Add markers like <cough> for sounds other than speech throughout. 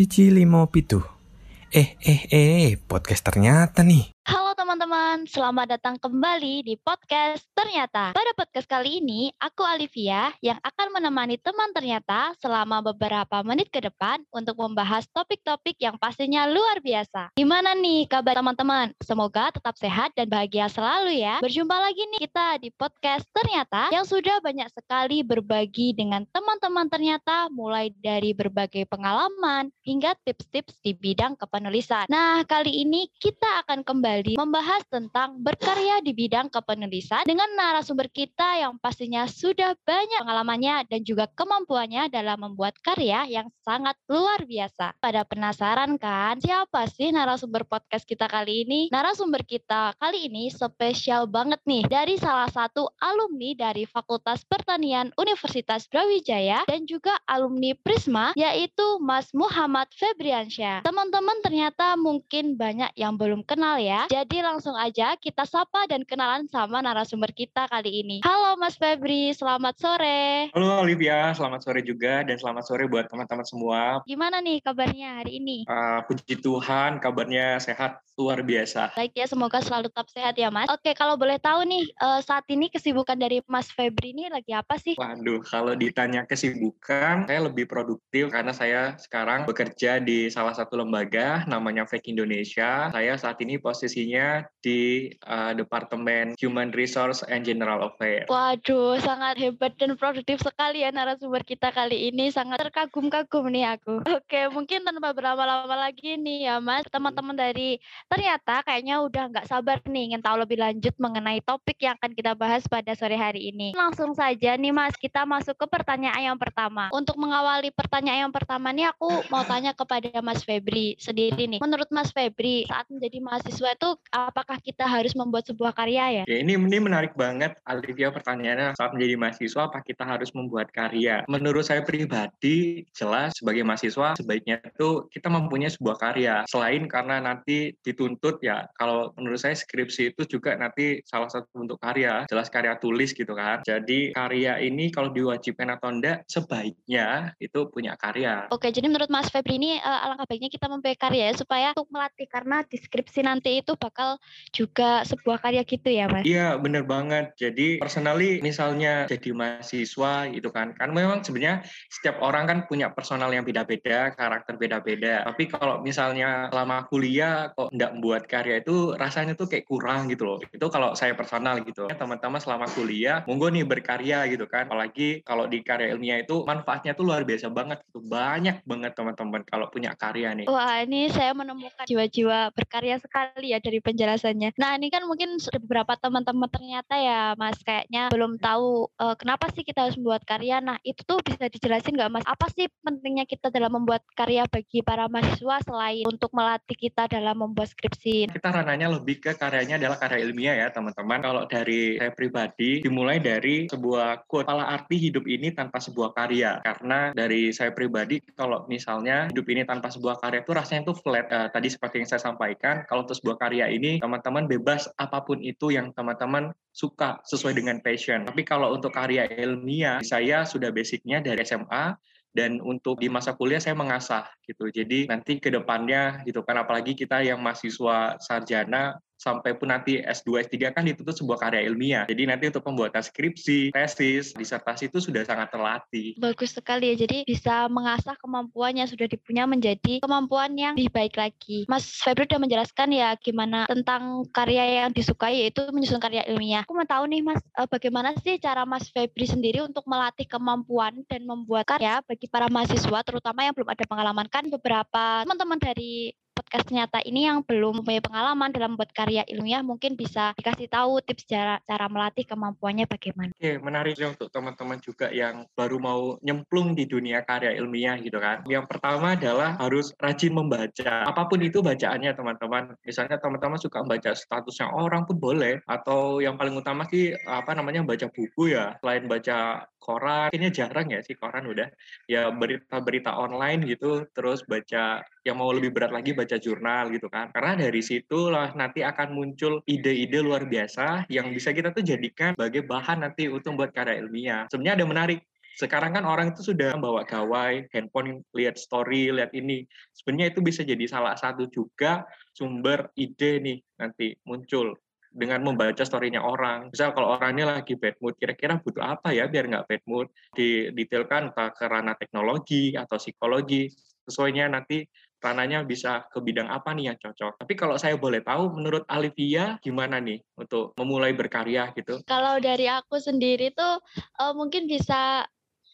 Cici limo pitu. Eh, eh, eh, podcast ternyata nih. Halo teman-teman, selamat datang kembali di podcast Ternyata. Pada podcast kali ini, aku Olivia yang akan menemani teman ternyata selama beberapa menit ke depan untuk membahas topik-topik yang pastinya luar biasa. Gimana nih kabar teman-teman? Semoga tetap sehat dan bahagia selalu ya. Berjumpa lagi nih kita di podcast Ternyata yang sudah banyak sekali berbagi dengan teman-teman ternyata mulai dari berbagai pengalaman hingga tips-tips di bidang kepenulisan. Nah, kali ini kita akan kembali kembali membahas tentang berkarya di bidang kepenulisan dengan narasumber kita yang pastinya sudah banyak pengalamannya dan juga kemampuannya dalam membuat karya yang sangat luar biasa. Pada penasaran kan siapa sih narasumber podcast kita kali ini? Narasumber kita kali ini spesial banget nih dari salah satu alumni dari Fakultas Pertanian Universitas Brawijaya dan juga alumni Prisma yaitu Mas Muhammad Febriansyah. Teman-teman ternyata mungkin banyak yang belum kenal ya. Jadi langsung aja kita sapa dan kenalan sama narasumber kita kali ini. Halo Mas Febri, selamat sore. Halo Olivia, selamat sore juga dan selamat sore buat teman-teman semua. Gimana nih kabarnya hari ini? Uh, puji Tuhan, kabarnya sehat luar biasa. Baik ya, semoga selalu tetap sehat ya Mas. Oke, kalau boleh tahu nih, uh, saat ini kesibukan dari Mas Febri ini lagi apa sih? Waduh, kalau ditanya kesibukan, saya lebih produktif karena saya sekarang bekerja di salah satu lembaga namanya Fake Indonesia. Saya saat ini posisi di uh, Departemen Human Resource and General Affairs. Waduh, sangat hebat dan produktif sekali ya narasumber kita kali ini. Sangat terkagum-kagum nih aku. Oke, mungkin tanpa berlama-lama lagi nih ya Mas, teman-teman dari ternyata kayaknya udah nggak sabar nih ingin tahu lebih lanjut mengenai topik yang akan kita bahas pada sore hari ini. Langsung saja nih Mas, kita masuk ke pertanyaan yang pertama. Untuk mengawali pertanyaan yang pertama nih aku mau tanya kepada Mas Febri sendiri nih. Menurut Mas Febri, saat menjadi mahasiswa itu apakah kita harus membuat sebuah karya ya? ya ini ini menarik banget Alivia pertanyaannya saat menjadi mahasiswa apa kita harus membuat karya? Menurut saya pribadi jelas sebagai mahasiswa sebaiknya itu kita mempunyai sebuah karya selain karena nanti dituntut ya kalau menurut saya skripsi itu juga nanti salah satu bentuk karya jelas karya tulis gitu kan. Jadi karya ini kalau diwajibkan atau enggak sebaiknya itu punya karya. Oke, jadi menurut Mas Febri ini uh, alangkah baiknya kita mempunyai karya ya supaya untuk melatih karena deskripsi nanti itu bakal juga sebuah karya gitu ya mas? Iya bener banget. Jadi personally misalnya jadi mahasiswa gitu kan, kan memang sebenarnya setiap orang kan punya personal yang beda-beda, karakter beda-beda. Tapi kalau misalnya selama kuliah kok nggak membuat karya itu rasanya tuh kayak kurang gitu loh. Itu kalau saya personal gitu. Teman-teman selama kuliah, monggo nih berkarya gitu kan. Apalagi kalau di karya ilmiah itu manfaatnya tuh luar biasa banget. Itu banyak banget teman-teman kalau punya karya nih. Wah ini saya menemukan jiwa-jiwa berkarya sekali ya dari penjelasannya. Nah ini kan mungkin beberapa teman-teman ternyata ya Mas kayaknya belum tahu uh, kenapa sih kita harus membuat karya. Nah itu tuh bisa dijelasin nggak Mas? Apa sih pentingnya kita dalam membuat karya bagi para mahasiswa selain untuk melatih kita dalam membuat skripsi? Kita rananya lebih ke karyanya adalah karya ilmiah ya teman-teman. Kalau dari saya pribadi dimulai dari sebuah quote, "Pala arti hidup ini tanpa sebuah karya." Karena dari saya pribadi kalau misalnya hidup ini tanpa sebuah karya itu rasanya tuh flat. Uh, tadi seperti yang saya sampaikan, kalau untuk sebuah karya ini teman-teman bebas apa pun itu yang teman-teman suka sesuai dengan passion. Tapi kalau untuk karya ilmiah, saya sudah basicnya dari SMA dan untuk di masa kuliah saya mengasah gitu. Jadi nanti ke depannya gitu kan apalagi kita yang mahasiswa sarjana sampai pun nanti S2, S3 kan dituntut sebuah karya ilmiah. Jadi nanti untuk pembuatan skripsi, tesis, disertasi itu sudah sangat terlatih. Bagus sekali ya, jadi bisa mengasah kemampuan yang sudah dipunya menjadi kemampuan yang lebih baik lagi. Mas Febri sudah menjelaskan ya gimana tentang karya yang disukai yaitu menyusun karya ilmiah. Aku mau tahu nih Mas, eh, bagaimana sih cara Mas Febri sendiri untuk melatih kemampuan dan membuat karya bagi para mahasiswa terutama yang belum ada pengalaman kan beberapa teman-teman dari podcast nyata ini yang belum punya pengalaman dalam membuat karya ilmiah mungkin bisa dikasih tahu tips cara cara melatih kemampuannya bagaimana. Oke, menarik untuk teman-teman juga yang baru mau nyemplung di dunia karya ilmiah gitu kan. Yang pertama adalah harus rajin membaca. Apa pun itu bacaannya teman-teman. Misalnya teman-teman suka membaca statusnya orang pun boleh atau yang paling utama sih apa namanya baca buku ya. Selain baca koran, kayaknya jarang ya sih koran udah. Ya berita-berita online gitu, terus baca yang mau lebih berat lagi baca jurnal gitu kan. Karena dari situlah nanti akan muncul ide-ide luar biasa yang bisa kita tuh jadikan sebagai bahan nanti untuk buat karya ilmiah. Sebenarnya ada menarik Sekarang kan orang itu sudah bawa gawai, handphone, lihat story, lihat ini. Sebenarnya itu bisa jadi salah satu juga sumber ide nih nanti muncul dengan membaca story-nya orang. Misal kalau orangnya lagi bad mood, kira-kira butuh apa ya biar nggak bad mood? Didetailkan ke ranah teknologi atau psikologi, sesuainya nanti ranahnya bisa ke bidang apa nih yang cocok. Tapi kalau saya boleh tahu, menurut Alivia gimana nih untuk memulai berkarya gitu? Kalau dari aku sendiri tuh uh, mungkin bisa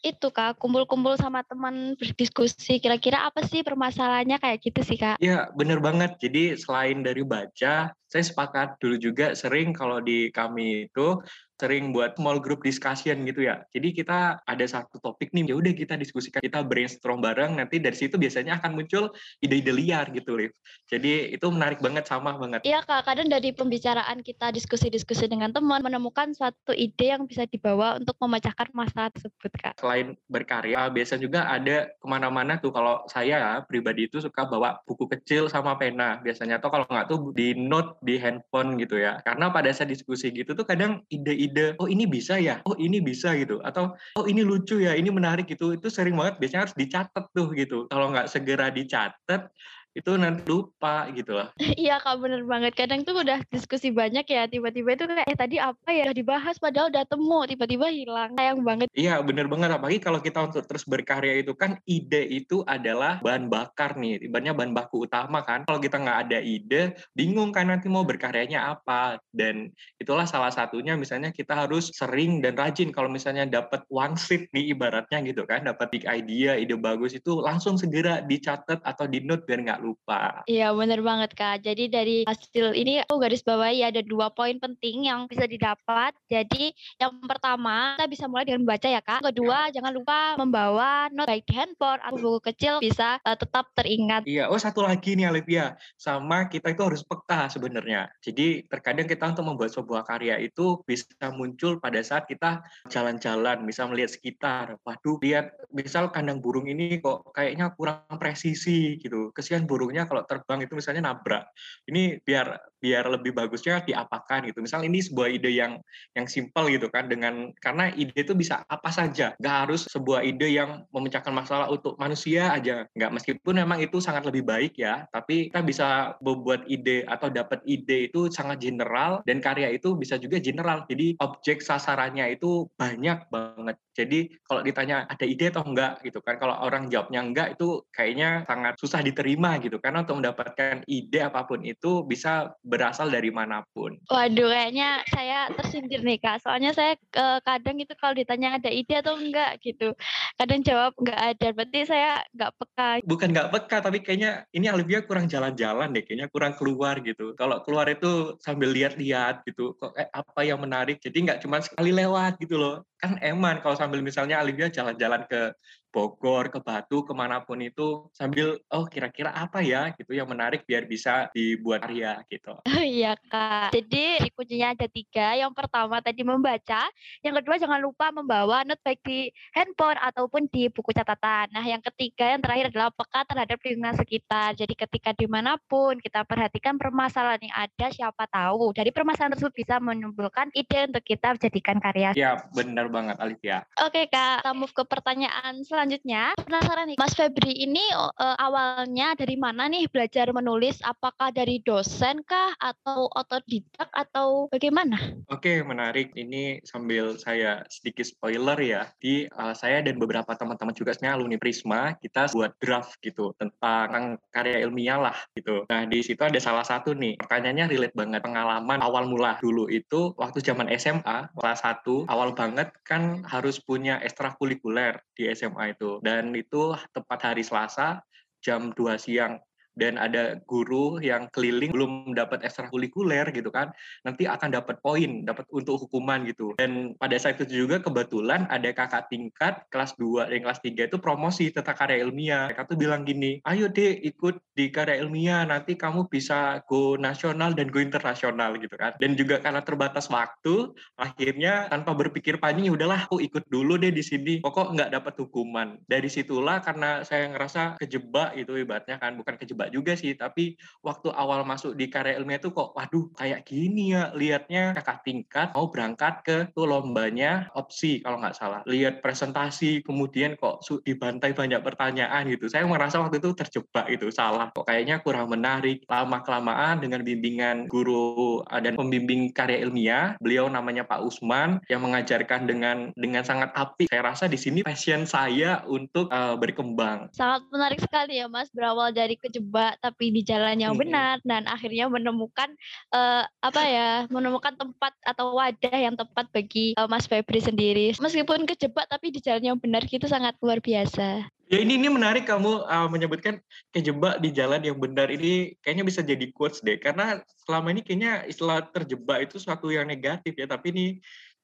itu kak kumpul-kumpul sama teman berdiskusi kira-kira apa sih permasalahannya kayak gitu sih kak? Iya bener banget. Jadi selain dari baca, saya sepakat dulu juga sering kalau di kami itu sering buat small group discussion gitu ya. Jadi kita ada satu topik nih, ya udah kita diskusikan, kita brainstorm bareng. Nanti dari situ biasanya akan muncul ide-ide liar gitu, Liv. Jadi itu menarik banget, sama banget. Iya kak, kadang dari pembicaraan kita diskusi-diskusi dengan teman menemukan suatu ide yang bisa dibawa untuk memecahkan masalah tersebut kak. Selain berkarya, biasa juga ada ke mana-mana tuh. Kalau saya pribadi itu suka bawa buku kecil sama pena biasanya. Atau kalau nggak tuh di note di handphone gitu ya. Karena pada saat diskusi gitu tuh kadang ide ide oh ini bisa ya? Oh ini bisa gitu. Atau oh ini lucu ya ini menarik gitu. Itu sering banget biasanya harus dicatat tuh gitu. Kalau nggak segera dicatat itu nanti lupa gitu loh. <laughs> Iya kak bener banget. Kadang tuh udah diskusi banyak ya tiba-tiba itu kayak eh tadi apa ya udah dibahas padahal udah temu tiba-tiba hilang. Sayang banget. Iya bener banget apalagi kalau kita untuk terus berkarya itu kan ide itu adalah bahan bakar nih. Ibaratnya bahan baku utama kan. Kalau kita nggak ada ide bingung kan nanti mau berkaryanya apa. Dan itulah salah satunya misalnya kita harus sering dan rajin kalau misalnya dapat one sheet nih ibaratnya gitu kan. Dapat big idea, ide bagus itu langsung segera dicatat atau di note biar nggak lupa. Iya bener banget Kak. Jadi dari hasil ini aku garis bawahi ada dua poin penting yang bisa didapat. Jadi yang pertama kita bisa mulai dengan membaca ya Kak. Kedua ya. jangan lupa membawa note baik handphone atau buku kecil bisa uh, tetap teringat. Iya, oh satu lagi nih Alivia. Sama kita itu harus peka sebenarnya. Jadi terkadang kita untuk membuat sebuah karya itu bisa muncul pada saat kita jalan-jalan, bisa melihat sekitar. Waduh, lihat misal kandang burung ini kok kayaknya kurang presisi gitu. Kesian burung burungnya kalau terbang itu misalnya nabrak. Ini biar biar lebih bagusnya diapakan gitu. Misal ini sebuah ide yang yang simpel gitu kan dengan karena ide itu bisa apa saja. Nggak harus sebuah ide yang memecahkan masalah untuk manusia aja. Nggak meskipun memang itu sangat lebih baik ya, tapi kita bisa membuat ide atau dapat ide itu sangat general dan karya itu bisa juga general. Jadi objek sasarannya itu banyak banget. Jadi kalau ditanya ada ide atau enggak gitu kan, kalau orang jawabnya enggak itu kayaknya sangat susah diterima gitu. Karena untuk mendapatkan ide apa pun itu bisa berasal dari mana pun. Waduh, kayaknya saya tersindir nih kak. Soalnya saya uh, kadang itu kalau ditanya ada ide atau enggak gitu, kadang jawab enggak ada. Berarti saya enggak peka. Bukan enggak peka, tapi kayaknya ini Alivia kurang jalan-jalan deh. Kayaknya kurang keluar gitu. Kalau keluar itu sambil lihat-lihat gitu, kok eh, apa yang menarik. Jadi nggak cuma sekali lewat gitu loh kan eman kalau sambil misalnya Alivia jalan-jalan ke Bogor, ke Batu, ke mana pun itu sambil oh kira-kira apa ya gitu yang menarik biar bisa dibuat karya gitu. Oh iya kak. Jadi kuncinya ada tiga. Yang pertama tadi membaca, yang kedua jangan lupa membawa note baik di handphone ataupun di buku catatan. Nah yang ketiga yang terakhir adalah peka terhadap lingkungan sekitar. Jadi ketika di mana pun kita perhatikan permasalahan yang ada, siapa tahu dari permasalahan tersebut bisa menimbulkan ide untuk kita jadikan karya. Ya benar banget Alivia. Oke kak, kita move ke pertanyaan selanjutnya selanjutnya, penasaran nih, Mas Febri ini uh, awalnya dari mana nih belajar menulis? Apakah dari dosen kah atau otodidak atau bagaimana? Oke, menarik. Ini sambil saya sedikit spoiler ya. Di uh, saya dan beberapa teman-teman juga sebenarnya alumni Prisma, kita buat draft gitu tentang karya ilmiah lah gitu. Nah, di situ ada salah satu nih, pertanyaannya relate banget. Pengalaman awal mula dulu itu waktu zaman SMA, kelas 1, awal banget kan harus punya ekstrakurikuler di SMA itu dan itu tepat hari Selasa jam 2 siang dan ada guru yang keliling belum dapat ekstrakurikuler gitu kan nanti akan dapat poin dapat untuk hukuman gitu. Dan pada saat itu juga kebetulan ada kakak tingkat kelas 2 dan kelas 3 itu promosi tentang karya ilmiah. Mereka tuh bilang gini ayo deh ikut di karya ilmiah nanti kamu bisa go nasional dan go internasional gitu kan. Dan juga karena terbatas waktu akhirnya tanpa berpikir panjang ya udahlah aku ikut dulu deh di sini pokok nggak dapat hukuman. Dari situlah karena saya ngerasa kejebak itu ibaratnya kan bukan kejebak terjebak juga sih, tapi waktu awal masuk di karya ilmiah itu kok, waduh kayak gini ya, liatnya kakak tingkat mau berangkat ke tuh lombanya opsi kalau nggak salah. Lihat presentasi, kemudian kok dibantai banyak pertanyaan gitu. Saya merasa waktu itu terjebak itu salah. Kok kayaknya kurang menarik. Lama-kelamaan dengan bimbingan guru eh, dan pembimbing karya ilmiah, beliau namanya Pak Usman yang mengajarkan dengan dengan sangat apik. Saya rasa di sini passion saya untuk uh, berkembang. Sangat menarik sekali ya Mas, berawal dari kejebak tapi di jalan yang benar dan akhirnya menemukan uh, apa ya, menemukan tempat atau wadah yang tepat bagi uh, Mas Febri sendiri. Meskipun kejebak tapi di jalan yang benar gitu sangat luar biasa. Ya ini ini menarik kamu uh, menyebutkan kejebak di jalan yang benar ini kayaknya bisa jadi quotes deh karena selama ini kayaknya istilah terjebak itu suatu yang negatif ya tapi ini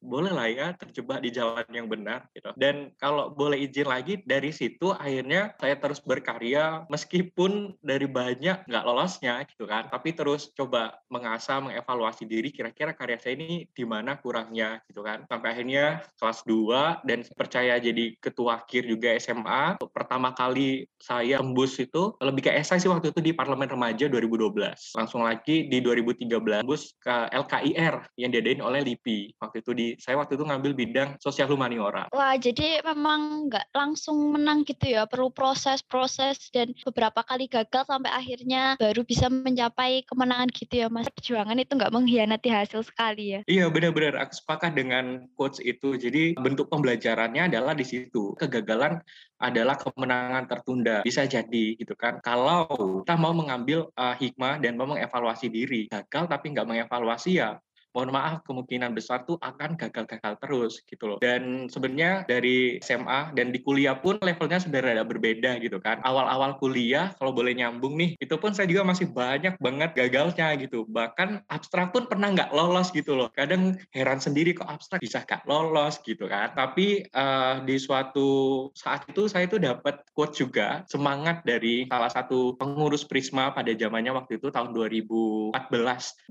boleh lah ya terjebak di jalan yang benar gitu. Dan kalau boleh izin lagi dari situ akhirnya saya terus berkarya meskipun dari banyak nggak lolosnya gitu kan, tapi terus coba mengasah, mengevaluasi diri kira-kira karya saya ini di mana kurangnya gitu kan. Sampai akhirnya kelas 2 dan percaya jadi ketua KIR juga SMA. Pertama kali saya tembus itu lebih ke esai sih waktu itu di Parlemen Remaja 2012. Langsung lagi di 2013 tembus ke LKIR yang diadain oleh LIPI. Waktu itu di saya waktu itu ngambil bidang sosial humaniora. Wah, jadi memang nggak langsung menang gitu ya, perlu proses-proses dan beberapa kali gagal sampai akhirnya baru bisa mencapai kemenangan gitu ya, Mas. Perjuangan itu nggak mengkhianati hasil sekali ya. Iya, benar-benar. Aku sepakat dengan quotes itu. Jadi bentuk pembelajarannya adalah di situ. Kegagalan adalah kemenangan tertunda. Bisa jadi gitu kan. Kalau kita mau mengambil uh, hikmah dan mau mengevaluasi diri, gagal tapi nggak mengevaluasi ya mohon maaf kemungkinan besar tuh akan gagal-gagal terus gitu loh. Dan sebenarnya dari SMA dan di kuliah pun levelnya sudah ada berbeda gitu kan. Awal-awal kuliah kalau boleh nyambung nih, itu pun saya juga masih banyak banget gagalnya gitu. Bahkan abstrak pun pernah nggak lolos gitu loh. Kadang heran sendiri kok abstrak bisa nggak lolos gitu kan. Tapi uh, di suatu saat itu saya tuh dapat quote juga semangat dari salah satu pengurus Prisma pada zamannya waktu itu tahun 2014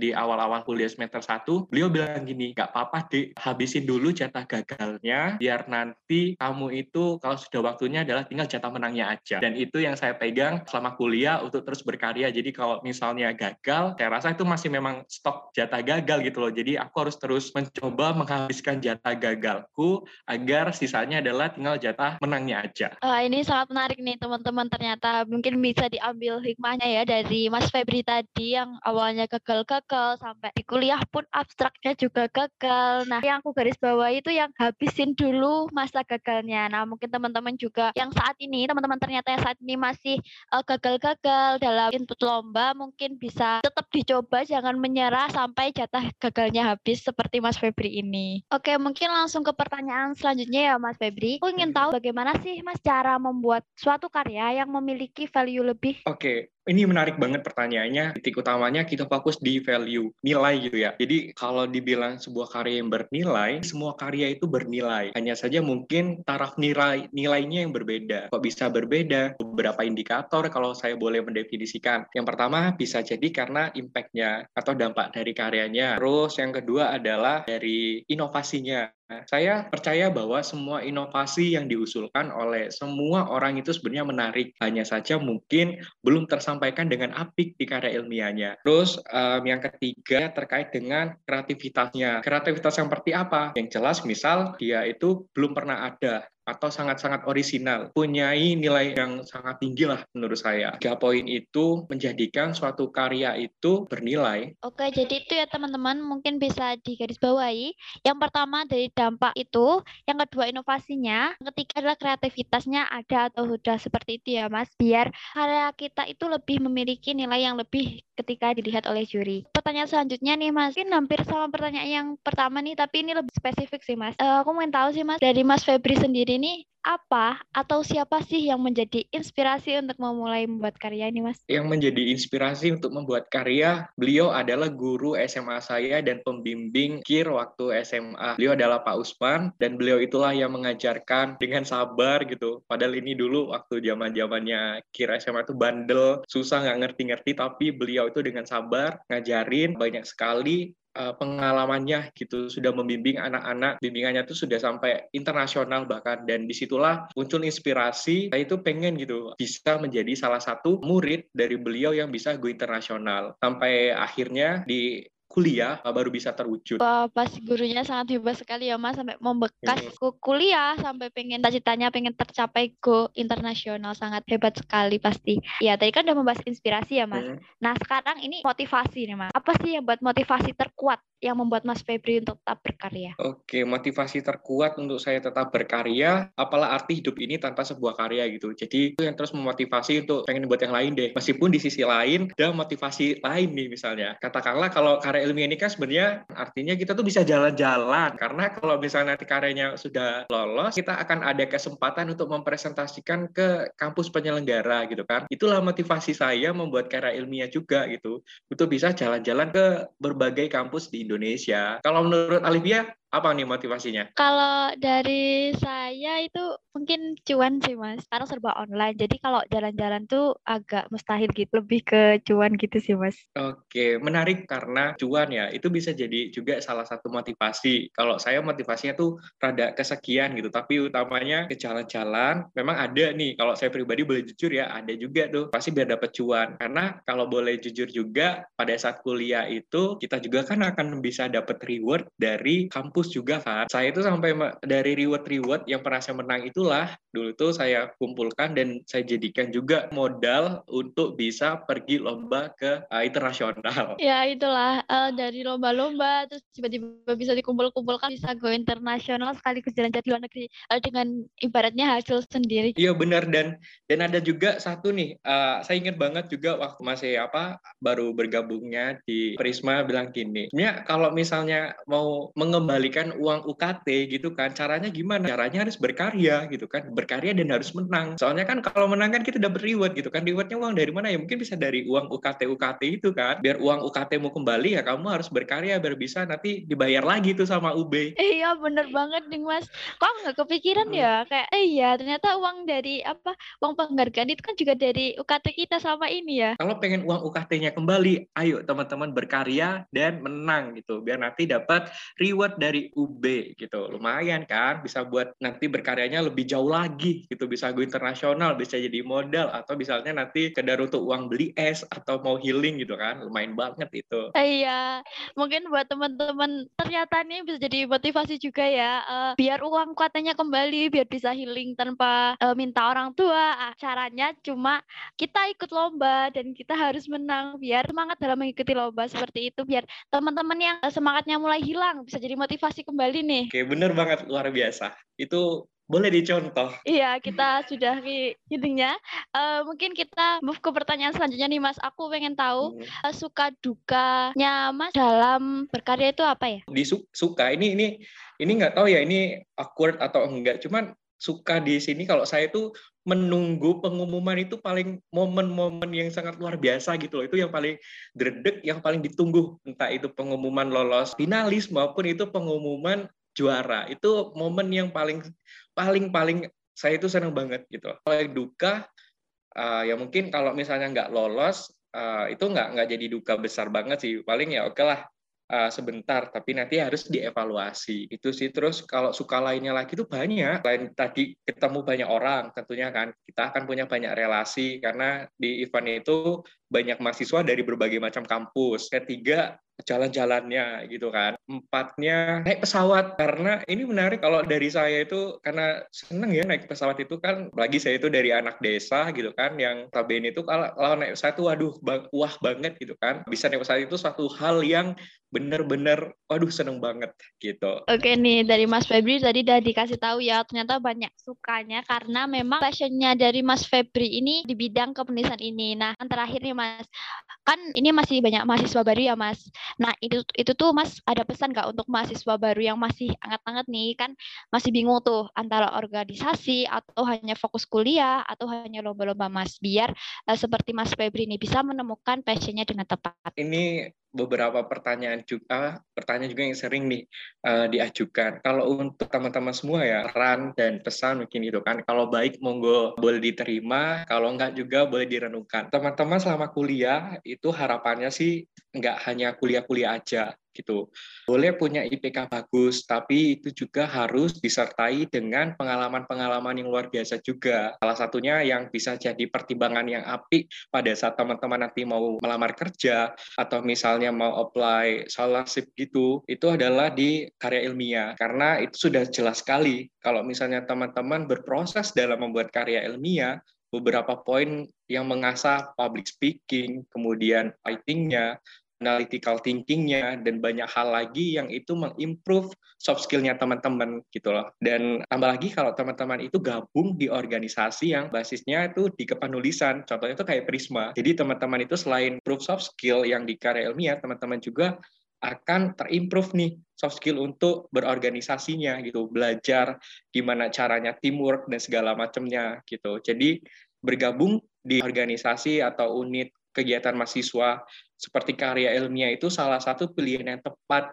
di awal-awal kuliah semester 1 itu beliau bilang gini, gak apa-apa dek, habisin dulu jatah gagalnya, biar nanti kamu itu kalau sudah waktunya adalah tinggal jatah menangnya aja. Dan itu yang saya pegang selama kuliah untuk terus berkarya. Jadi kalau misalnya gagal, saya rasa itu masih memang stok jatah gagal gitu loh. Jadi aku harus terus mencoba menghabiskan jatah gagalku agar sisanya adalah tinggal jatah menangnya aja. Uh, ini sangat menarik nih teman-teman. Ternyata mungkin bisa diambil hikmahnya ya dari Mas Febri tadi yang awalnya gagal-gagal sampai di kuliah pun abstraknya juga gagal. Nah, yang aku garis bawah itu yang habisin dulu masa gagalnya. Nah, mungkin teman-teman juga yang saat ini, teman-teman ternyata yang saat ini masih gagal gagal-gagal dalam input lomba, mungkin bisa tetap dicoba, jangan menyerah sampai jatah gagalnya habis seperti Mas Febri ini. Oke, mungkin langsung ke pertanyaan selanjutnya ya Mas Febri. Aku ingin tahu bagaimana sih Mas cara membuat suatu karya yang memiliki value lebih? Oke, ini menarik banget pertanyaannya. Titik utamanya kita fokus di value, nilai gitu ya. Jadi kalau dibilang sebuah karya yang bernilai, semua karya itu bernilai. Hanya saja mungkin taraf nilai nilainya yang berbeda. Kok bisa berbeda? Beberapa indikator kalau saya boleh mendefinisikan. Yang pertama bisa jadi karena impact-nya atau dampak dari karyanya. Terus yang kedua adalah dari inovasinya. Saya percaya bahwa semua inovasi yang diusulkan oleh semua orang itu sebenarnya menarik. Hanya saja mungkin belum tersampaikan dengan apik di karya ilmiahnya. Terus um, yang ketiga terkait dengan kreativitasnya. Kreativitas yang seperti apa? Yang jelas misal dia itu belum pernah ada atau sangat-sangat orisinal, punyai nilai yang sangat tinggi lah menurut saya. Tiga poin itu menjadikan suatu karya itu bernilai. Oke, jadi itu ya teman-teman mungkin bisa digarisbawahi. Yang pertama dari dampak itu, yang kedua inovasinya, yang ketiga adalah kreativitasnya ada atau sudah seperti itu ya Mas, biar karya kita itu lebih memiliki nilai yang lebih ketika dilihat oleh juri. Pertanyaan selanjutnya nih Mas, mungkin hampir sama pertanyaan yang pertama nih, tapi ini lebih spesifik sih Mas. Uh, aku mau tahu sih Mas, dari Mas Febri sendiri ini apa atau siapa sih yang menjadi inspirasi untuk memulai membuat karya ini, Mas? Yang menjadi inspirasi untuk membuat karya, beliau adalah guru SMA saya dan pembimbing KIR waktu SMA. Beliau adalah Pak Usman, dan beliau itulah yang mengajarkan dengan sabar gitu. Padahal ini dulu waktu zaman-zamannya KIR SMA itu bandel, susah nggak ngerti-ngerti, tapi beliau itu dengan sabar ngajarin banyak sekali uh, pengalamannya gitu sudah membimbing anak-anak. Bimbingannya itu sudah sampai internasional bahkan. Dan di situlah muncul inspirasi. Saya itu pengen gitu bisa menjadi salah satu murid dari beliau yang bisa go internasional. Sampai akhirnya di kuliah baru bisa terwujud. Wah, pas gurunya sangat hebat sekali ya Mas sampai membekas hmm. kuliah sampai pengen cita-citanya pengen tercapai go internasional sangat hebat sekali pasti. Ya, tadi kan udah membahas inspirasi ya Mas. Hmm. Nah, sekarang ini motivasi nih Mas. Apa sih yang buat motivasi terkuat yang membuat Mas Febri untuk tetap berkarya? Oke, motivasi terkuat untuk saya tetap berkarya, apalah arti hidup ini tanpa sebuah karya gitu. Jadi itu yang terus memotivasi untuk pengen buat yang lain deh. Meskipun di sisi lain ada motivasi lain nih misalnya. Katakanlah kalau karya ilmiah ini kan sebenarnya artinya kita tuh bisa jalan-jalan. Karena kalau misalnya nanti karyanya sudah lolos, kita akan ada kesempatan untuk mempresentasikan ke kampus penyelenggara gitu kan. Itulah motivasi saya membuat karya ilmiah juga gitu. Untuk bisa jalan-jalan ke berbagai kampus di Indonesia Indonesia. Kalau menurut Alivia, apa nih motivasinya? Kalau dari saya itu mungkin cuan sih mas, karena serba online. Jadi kalau jalan-jalan tuh agak mustahil gitu, lebih ke cuan gitu sih mas. Oke, menarik karena cuan ya, itu bisa jadi juga salah satu motivasi. Kalau saya motivasinya tuh rada kesekian gitu, tapi utamanya ke jalan-jalan. Memang ada nih, kalau saya pribadi boleh jujur ya, ada juga tuh pasti biar dapat cuan. Karena kalau boleh jujur juga, pada saat kuliah itu kita juga kan akan bisa dapat reward dari kampus kampus juga kan. Saya itu sampai dari reward-reward yang pernah saya menang itulah dulu itu saya kumpulkan dan saya jadikan juga modal untuk bisa pergi lomba ke uh, internasional. <laughs> Ya itulah uh, dari lomba-lomba terus tiba-tiba bisa dikumpul-kumpulkan bisa go internasional sekaligus jalan-jalan luar negeri uh, dengan ibaratnya hasil sendiri. Iya benar dan dan ada juga satu nih uh, saya ingat banget juga waktu masih apa baru bergabungnya di Prisma bilang gini. Sebenarnya kalau misalnya mau mengembalikan memberikan uang UKT gitu kan. Caranya gimana? Caranya harus berkarya gitu kan. Berkarya dan harus menang. Soalnya kan kalau menang kan kita dapat reward gitu kan. Rewardnya uang dari mana? Ya mungkin bisa dari uang UKT UKT itu kan. Biar uang UKT mau kembali ya kamu harus berkarya biar bisa nanti dibayar lagi tuh sama UB iya bener banget nih mas. Kok nggak kepikiran hmm. ya kayak eh iya ternyata uang dari apa uang penghargaan itu kan juga dari UKT kita sama ini ya. Kalau pengen uang UKT-nya kembali ayo teman-teman berkarya dan menang gitu. Biar nanti dapat reward dari UB gitu. Lumayan kan bisa buat nanti berkaryanya lebih jauh lagi gitu. Bisa go internasional, bisa jadi modal atau misalnya nanti kedar untuk uang beli es atau mau healing gitu kan. Lumayan banget itu. Iya, mungkin buat teman-teman ternyata nih bisa jadi motivasi juga ya. Uh, biar uang kuatnya kembali, biar bisa healing tanpa uh, minta orang tua. Uh, caranya cuma kita ikut lomba dan kita harus menang biar semangat dalam mengikuti lomba seperti itu biar teman-teman yang uh, semangatnya mulai hilang bisa jadi motivasi motivasi kembali nih. Oke, bener banget luar biasa. Itu boleh dicontoh. Iya, kita sudah di hidungnya. Uh, mungkin kita move ke pertanyaan selanjutnya nih, Mas. Aku pengen tahu hmm. uh, suka dukanya Mas dalam berkarya itu apa ya? Di su suka ini ini ini nggak tahu ya ini awkward atau enggak. Cuman suka di sini kalau saya itu menunggu pengumuman itu paling momen-momen yang sangat luar biasa gitu loh. Itu yang paling dredek, yang paling ditunggu. Entah itu pengumuman lolos finalis maupun itu pengumuman juara. Itu momen yang paling paling paling saya itu senang banget gitu. Kalau duka uh, ya mungkin kalau misalnya nggak lolos uh, itu nggak nggak jadi duka besar banget sih. Paling ya oke lah uh, sebentar, tapi nanti harus dievaluasi. Itu sih. Terus kalau suka lainnya lagi itu banyak. Lain tadi ketemu banyak orang, tentunya kan kita akan punya banyak relasi karena di event itu banyak mahasiswa dari berbagai macam kampus. Ketiga, jalan-jalannya gitu kan. Empatnya naik pesawat karena ini menarik kalau dari saya itu karena seneng ya naik pesawat itu kan lagi saya itu dari anak desa gitu kan yang tabene itu kalau, kalau naik pesawat itu waduh bang, wah banget gitu kan. Bisa naik pesawat itu suatu hal yang bener-bener waduh seneng banget gitu. Oke nih dari Mas Febri tadi udah dikasih tahu ya ternyata banyak sukanya karena memang passionnya dari Mas Febri ini di bidang kepenulisan ini. Nah yang terakhir nih Mas kan ini masih banyak mahasiswa baru ya Mas. Nah, itu itu tuh Mas ada pesan nggak untuk mahasiswa baru yang masih anget-anget nih kan masih bingung tuh antara organisasi atau hanya fokus kuliah atau hanya lomba-lomba Mas biar uh, seperti Mas Febri ini bisa menemukan passionnya dengan tepat. Ini beberapa pertanyaan juga pertanyaan juga yang sering nih uh, diajukan. Kalau untuk teman-teman semua ya ran dan pesan mungkin itu kan. Kalau baik monggo boleh diterima, kalau enggak juga boleh direnungkan. Teman-teman selama kuliah itu harapannya sih enggak hanya kuliah-kuliah aja, gitu. Boleh punya IPK bagus, tapi itu juga harus disertai dengan pengalaman-pengalaman yang luar biasa juga. Salah satunya yang bisa jadi pertimbangan yang apik pada saat teman-teman nanti mau melamar kerja atau misalnya mau apply scholarship gitu, itu adalah di karya ilmiah. Karena itu sudah jelas sekali kalau misalnya teman-teman berproses dalam membuat karya ilmiah, beberapa poin yang mengasah public speaking, kemudian writing-nya, analytical thinking-nya, dan banyak hal lagi yang itu mengimprove soft skill-nya teman-teman gitu loh. Dan tambah lagi kalau teman-teman itu gabung di organisasi yang basisnya itu di kepenulisan, contohnya itu kayak Prisma. Jadi teman-teman itu selain improve soft skill yang di karya ilmiah, teman-teman juga akan terimprove nih soft skill untuk berorganisasinya gitu, belajar gimana caranya teamwork dan segala macamnya gitu. Jadi bergabung di organisasi atau unit kegiatan mahasiswa seperti karya ilmiah itu salah satu pilihan yang tepat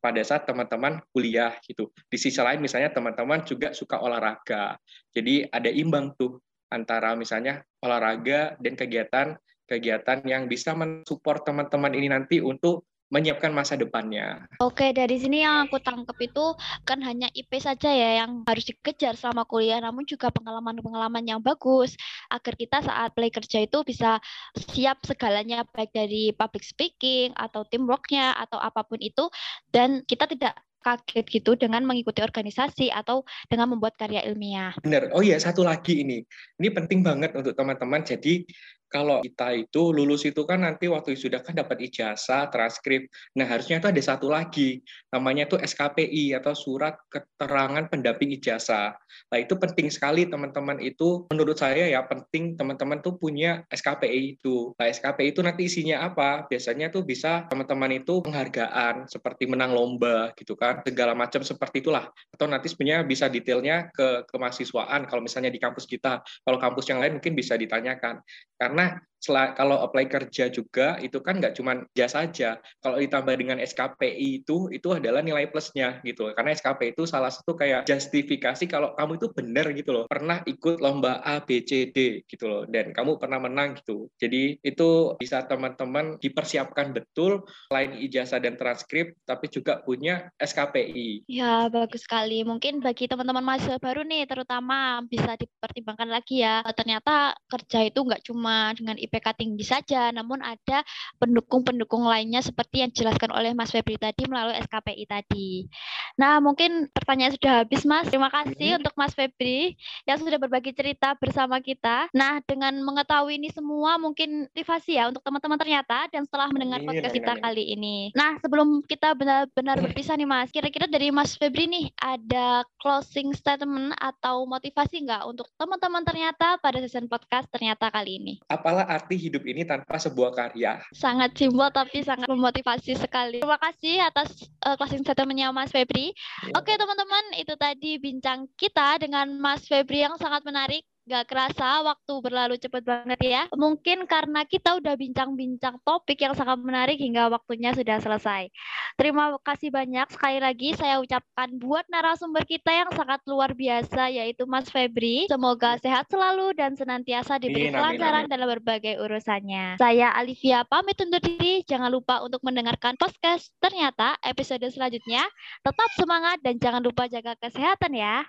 pada saat teman-teman kuliah gitu. Di sisi lain misalnya teman-teman juga suka olahraga. Jadi ada imbang tuh antara misalnya olahraga dan kegiatan kegiatan yang bisa mensupport teman-teman ini nanti untuk menyiapkan masa depannya. Oke, dari sini yang aku tangkap itu kan hanya IP saja ya yang harus dikejar selama kuliah, namun juga pengalaman-pengalaman yang bagus agar kita saat play kerja itu bisa siap segalanya baik dari public speaking atau teamworknya atau apa pun itu dan kita tidak kaget gitu dengan mengikuti organisasi atau dengan membuat karya ilmiah. Benar. Oh iya, satu lagi ini. Ini penting banget untuk teman-teman. Jadi kalau kita itu lulus itu kan nanti waktu sudah kan dapat ijazah, transkrip. Nah, harusnya itu ada satu lagi, namanya itu SKPI atau surat keterangan pendamping ijazah. Nah, itu penting sekali teman-teman itu menurut saya ya penting teman-teman tuh punya SKPI itu. Nah, SKPI itu nanti isinya apa? Biasanya tuh bisa teman-teman itu penghargaan seperti menang lomba gitu kan, segala macam seperti itulah. Atau nanti sebenarnya bisa detailnya ke kemahasiswaan kalau misalnya di kampus kita. Kalau kampus yang lain mungkin bisa ditanyakan. Karena karena kalau apply kerja juga itu kan nggak cuma jasa saja. Kalau ditambah dengan SKPI itu itu adalah nilai plusnya gitu. Karena SKPI itu salah satu kayak justifikasi kalau kamu itu benar gitu loh. Pernah ikut lomba A B C D gitu loh dan kamu pernah menang gitu. Jadi itu bisa teman-teman dipersiapkan betul selain ijazah dan transkrip tapi juga punya SKPI. Ya, bagus sekali. Mungkin bagi teman-teman mahasiswa baru nih terutama bisa dipertimbangkan lagi ya. Ternyata kerja itu nggak cuma dengan IPK tinggi saja, namun ada pendukung-pendukung lainnya seperti yang dijelaskan oleh Mas Febri tadi melalui SKPI tadi. Nah, mungkin pertanyaan sudah habis, Mas. Terima kasih hmm. untuk Mas Febri yang sudah berbagi cerita bersama kita. Nah, dengan mengetahui ini semua, mungkin motivasi ya untuk teman-teman ternyata dan setelah mendengar podcast kita kali ini. Nah, sebelum kita benar-benar berpisah nih, Mas, kira-kira dari Mas Febri nih ada closing statement atau motivasi nggak untuk teman-teman ternyata pada season podcast ternyata kali ini? apalah arti hidup ini tanpa sebuah karya? Sangat simpel tapi sangat memotivasi sekali. Terima kasih atas uh, closing statementnya Mas Febri. Ya. Oke teman-teman, itu tadi bincang kita dengan Mas Febri yang sangat menarik. Gak kerasa waktu berlalu cepat banget ya. Mungkin karena kita udah bincang-bincang topik yang sangat menarik hingga waktunya sudah selesai. Terima kasih banyak sekali lagi saya ucapkan buat narasumber kita yang sangat luar biasa yaitu Mas Febri. Semoga sehat selalu dan senantiasa diberi kelancaran dalam berbagai urusannya. Saya Alivia pamit undur diri. Jangan lupa untuk mendengarkan podcast ternyata episode selanjutnya. Tetap semangat dan jangan lupa jaga kesehatan ya.